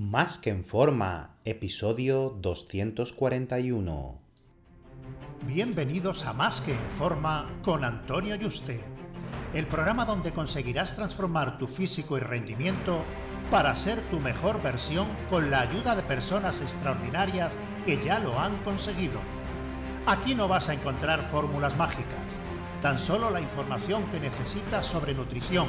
Más que en forma, episodio 241. Bienvenidos a Más que en forma con Antonio Yuste, el programa donde conseguirás transformar tu físico y rendimiento para ser tu mejor versión con la ayuda de personas extraordinarias que ya lo han conseguido. Aquí no vas a encontrar fórmulas mágicas, tan solo la información que necesitas sobre nutrición,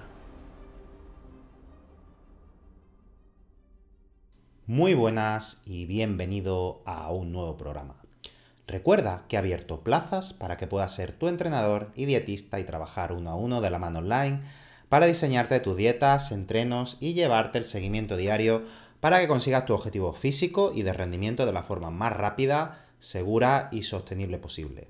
Muy buenas y bienvenido a un nuevo programa. Recuerda que he abierto plazas para que puedas ser tu entrenador y dietista y trabajar uno a uno de la mano online para diseñarte tus dietas, entrenos y llevarte el seguimiento diario para que consigas tu objetivo físico y de rendimiento de la forma más rápida, segura y sostenible posible.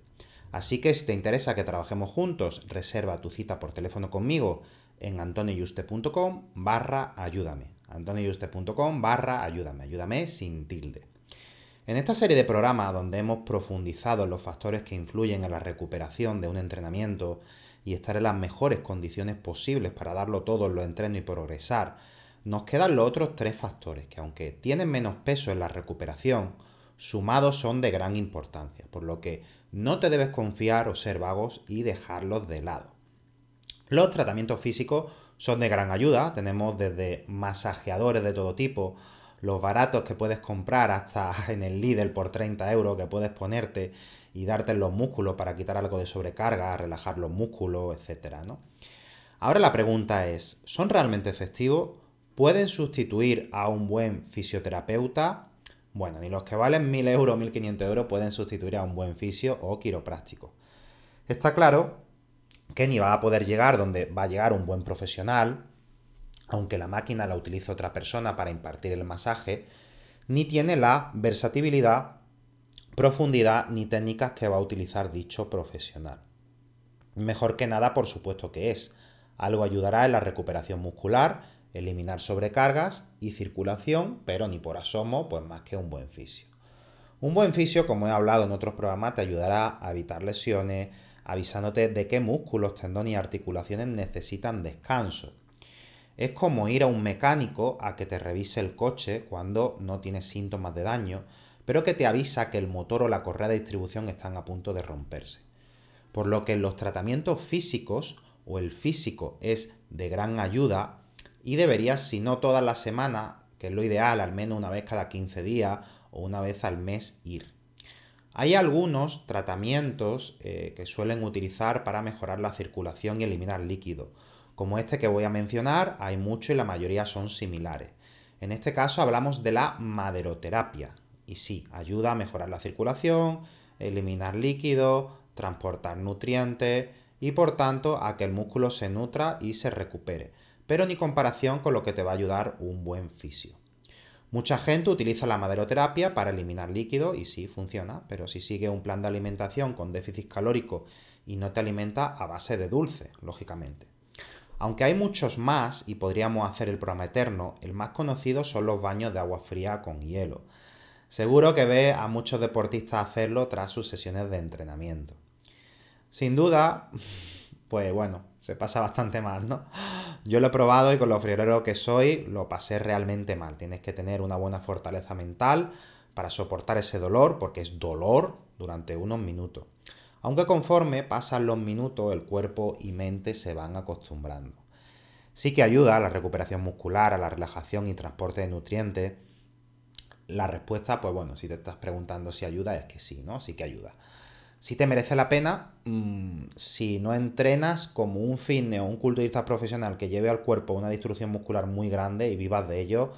Así que si te interesa que trabajemos juntos, reserva tu cita por teléfono conmigo en antonioyuste.com barra ayúdame antonioyuste.com barra ayúdame, ayúdame sin tilde. En esta serie de programas donde hemos profundizado en los factores que influyen en la recuperación de un entrenamiento y estar en las mejores condiciones posibles para darlo todo en los entrenos y progresar, nos quedan los otros tres factores que aunque tienen menos peso en la recuperación, sumados son de gran importancia, por lo que no te debes confiar o ser vagos y dejarlos de lado. Los tratamientos físicos son de gran ayuda. Tenemos desde masajeadores de todo tipo, los baratos que puedes comprar hasta en el Lidl por 30 euros que puedes ponerte y darte en los músculos para quitar algo de sobrecarga, relajar los músculos, etc. Ahora la pregunta es, ¿son realmente efectivos? ¿Pueden sustituir a un buen fisioterapeuta? Bueno, ni los que valen 1000 euros o 1500 euros pueden sustituir a un buen fisio o quiropráctico. Está claro ni va a poder llegar donde va a llegar un buen profesional, aunque la máquina la utilice otra persona para impartir el masaje, ni tiene la versatilidad, profundidad ni técnicas que va a utilizar dicho profesional. Mejor que nada, por supuesto que es. Algo ayudará en la recuperación muscular, eliminar sobrecargas y circulación, pero ni por asomo, pues más que un buen fisio. Un buen fisio, como he hablado en otros programas, te ayudará a evitar lesiones, avisándote de qué músculos, tendones y articulaciones necesitan descanso. Es como ir a un mecánico a que te revise el coche cuando no tienes síntomas de daño, pero que te avisa que el motor o la correa de distribución están a punto de romperse. Por lo que los tratamientos físicos o el físico es de gran ayuda y deberías, si no todas las semanas, que es lo ideal, al menos una vez cada 15 días o una vez al mes ir. Hay algunos tratamientos eh, que suelen utilizar para mejorar la circulación y eliminar líquido. Como este que voy a mencionar, hay mucho y la mayoría son similares. En este caso hablamos de la maderoterapia. Y sí, ayuda a mejorar la circulación, eliminar líquido, transportar nutrientes y por tanto a que el músculo se nutra y se recupere. Pero ni comparación con lo que te va a ayudar un buen fisio. Mucha gente utiliza la maderoterapia para eliminar líquido y sí funciona, pero si sigue un plan de alimentación con déficit calórico y no te alimenta a base de dulce, lógicamente. Aunque hay muchos más y podríamos hacer el programa eterno, el más conocido son los baños de agua fría con hielo. Seguro que ve a muchos deportistas hacerlo tras sus sesiones de entrenamiento. Sin duda, pues bueno, se pasa bastante mal, ¿no? Yo lo he probado y con lo friolero que soy lo pasé realmente mal. Tienes que tener una buena fortaleza mental para soportar ese dolor, porque es dolor durante unos minutos. Aunque conforme pasan los minutos, el cuerpo y mente se van acostumbrando. Sí que ayuda a la recuperación muscular, a la relajación y transporte de nutrientes. La respuesta, pues bueno, si te estás preguntando si ayuda, es que sí, ¿no? Sí que ayuda si te merece la pena mm, si no entrenas como un fitness o un culturista profesional que lleve al cuerpo una distribución muscular muy grande y vivas de ello,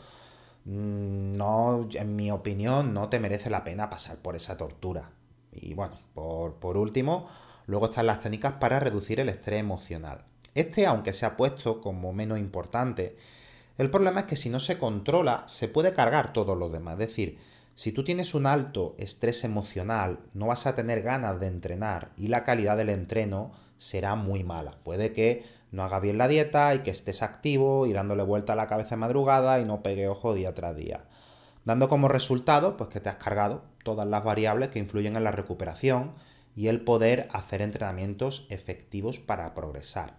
mm, no, en mi opinión, no te merece la pena pasar por esa tortura. Y bueno, por, por último, luego están las técnicas para reducir el estrés emocional. Este, aunque se ha puesto como menos importante, El problema es que si no se controla, se puede cargar todo lo demás. Es decir, si tú tienes un alto estrés emocional, no vas a tener ganas de entrenar y la calidad del entreno será muy mala. Puede que no haga bien la dieta y que estés activo y dándole vuelta a la cabeza de madrugada y no pegue ojo día tras día. Dando como resultado, pues que te has cargado todas las variables que influyen en la recuperación y el poder hacer entrenamientos efectivos para progresar.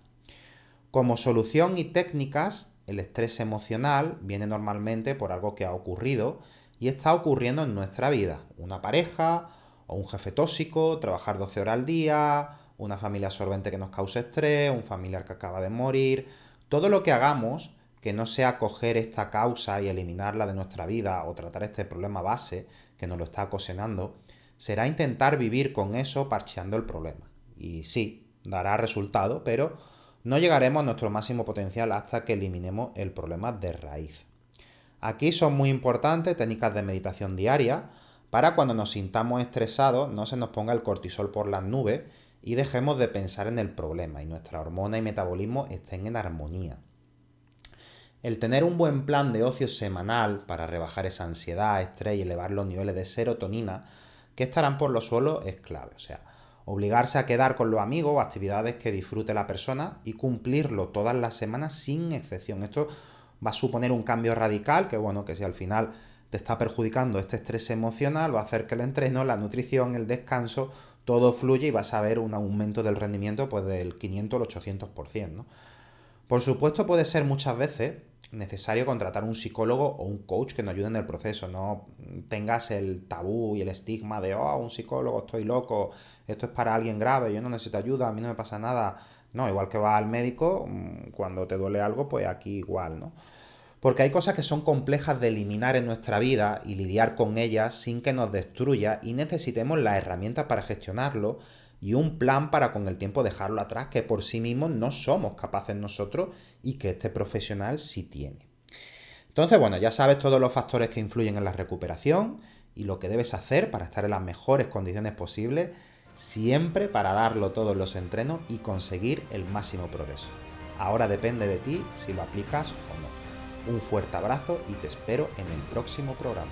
Como solución y técnicas, el estrés emocional viene normalmente por algo que ha ocurrido y está ocurriendo en nuestra vida. Una pareja o un jefe tóxico, trabajar 12 horas al día, una familia absorbente que nos cause estrés, un familiar que acaba de morir. Todo lo que hagamos que no sea coger esta causa y eliminarla de nuestra vida o tratar este problema base que nos lo está ocasionando, será intentar vivir con eso parcheando el problema. Y sí, dará resultado, pero no llegaremos a nuestro máximo potencial hasta que eliminemos el problema de raíz. Aquí son muy importantes técnicas de meditación diaria para cuando nos sintamos estresados no se nos ponga el cortisol por las nubes y dejemos de pensar en el problema y nuestra hormona y metabolismo estén en armonía. El tener un buen plan de ocio semanal para rebajar esa ansiedad, estrés y elevar los niveles de serotonina que estarán por los suelos es clave. O sea, obligarse a quedar con los amigos o actividades que disfrute la persona y cumplirlo todas las semanas sin excepción. Esto va a suponer un cambio radical que, bueno, que si al final te está perjudicando este estrés emocional, va a hacer que el entreno, la nutrición, el descanso, todo fluya y vas a ver un aumento del rendimiento pues del 500 al 800%, ¿no? Por supuesto puede ser muchas veces necesario contratar un psicólogo o un coach que nos ayude en el proceso, no tengas el tabú y el estigma de, oh, un psicólogo, estoy loco, esto es para alguien grave, yo no necesito ayuda, a mí no me pasa nada. No, igual que va al médico, mm, cuando te duele algo, pues aquí igual, ¿no? Porque hay cosas que son complejas de eliminar en nuestra vida y lidiar con ellas sin que nos destruya y necesitemos las herramientas para gestionarlo y un plan para con el tiempo dejarlo atrás que por sí mismos no somos capaces nosotros y que este profesional sí tiene. Entonces, bueno, ya sabes todos los factores que influyen en la recuperación y lo que debes hacer para estar en las mejores condiciones posibles, siempre para darlo todo en los entrenos y conseguir el máximo progreso. Ahora depende de ti si lo aplicas o no. Un fuerte abrazo y te espero en el próximo programa.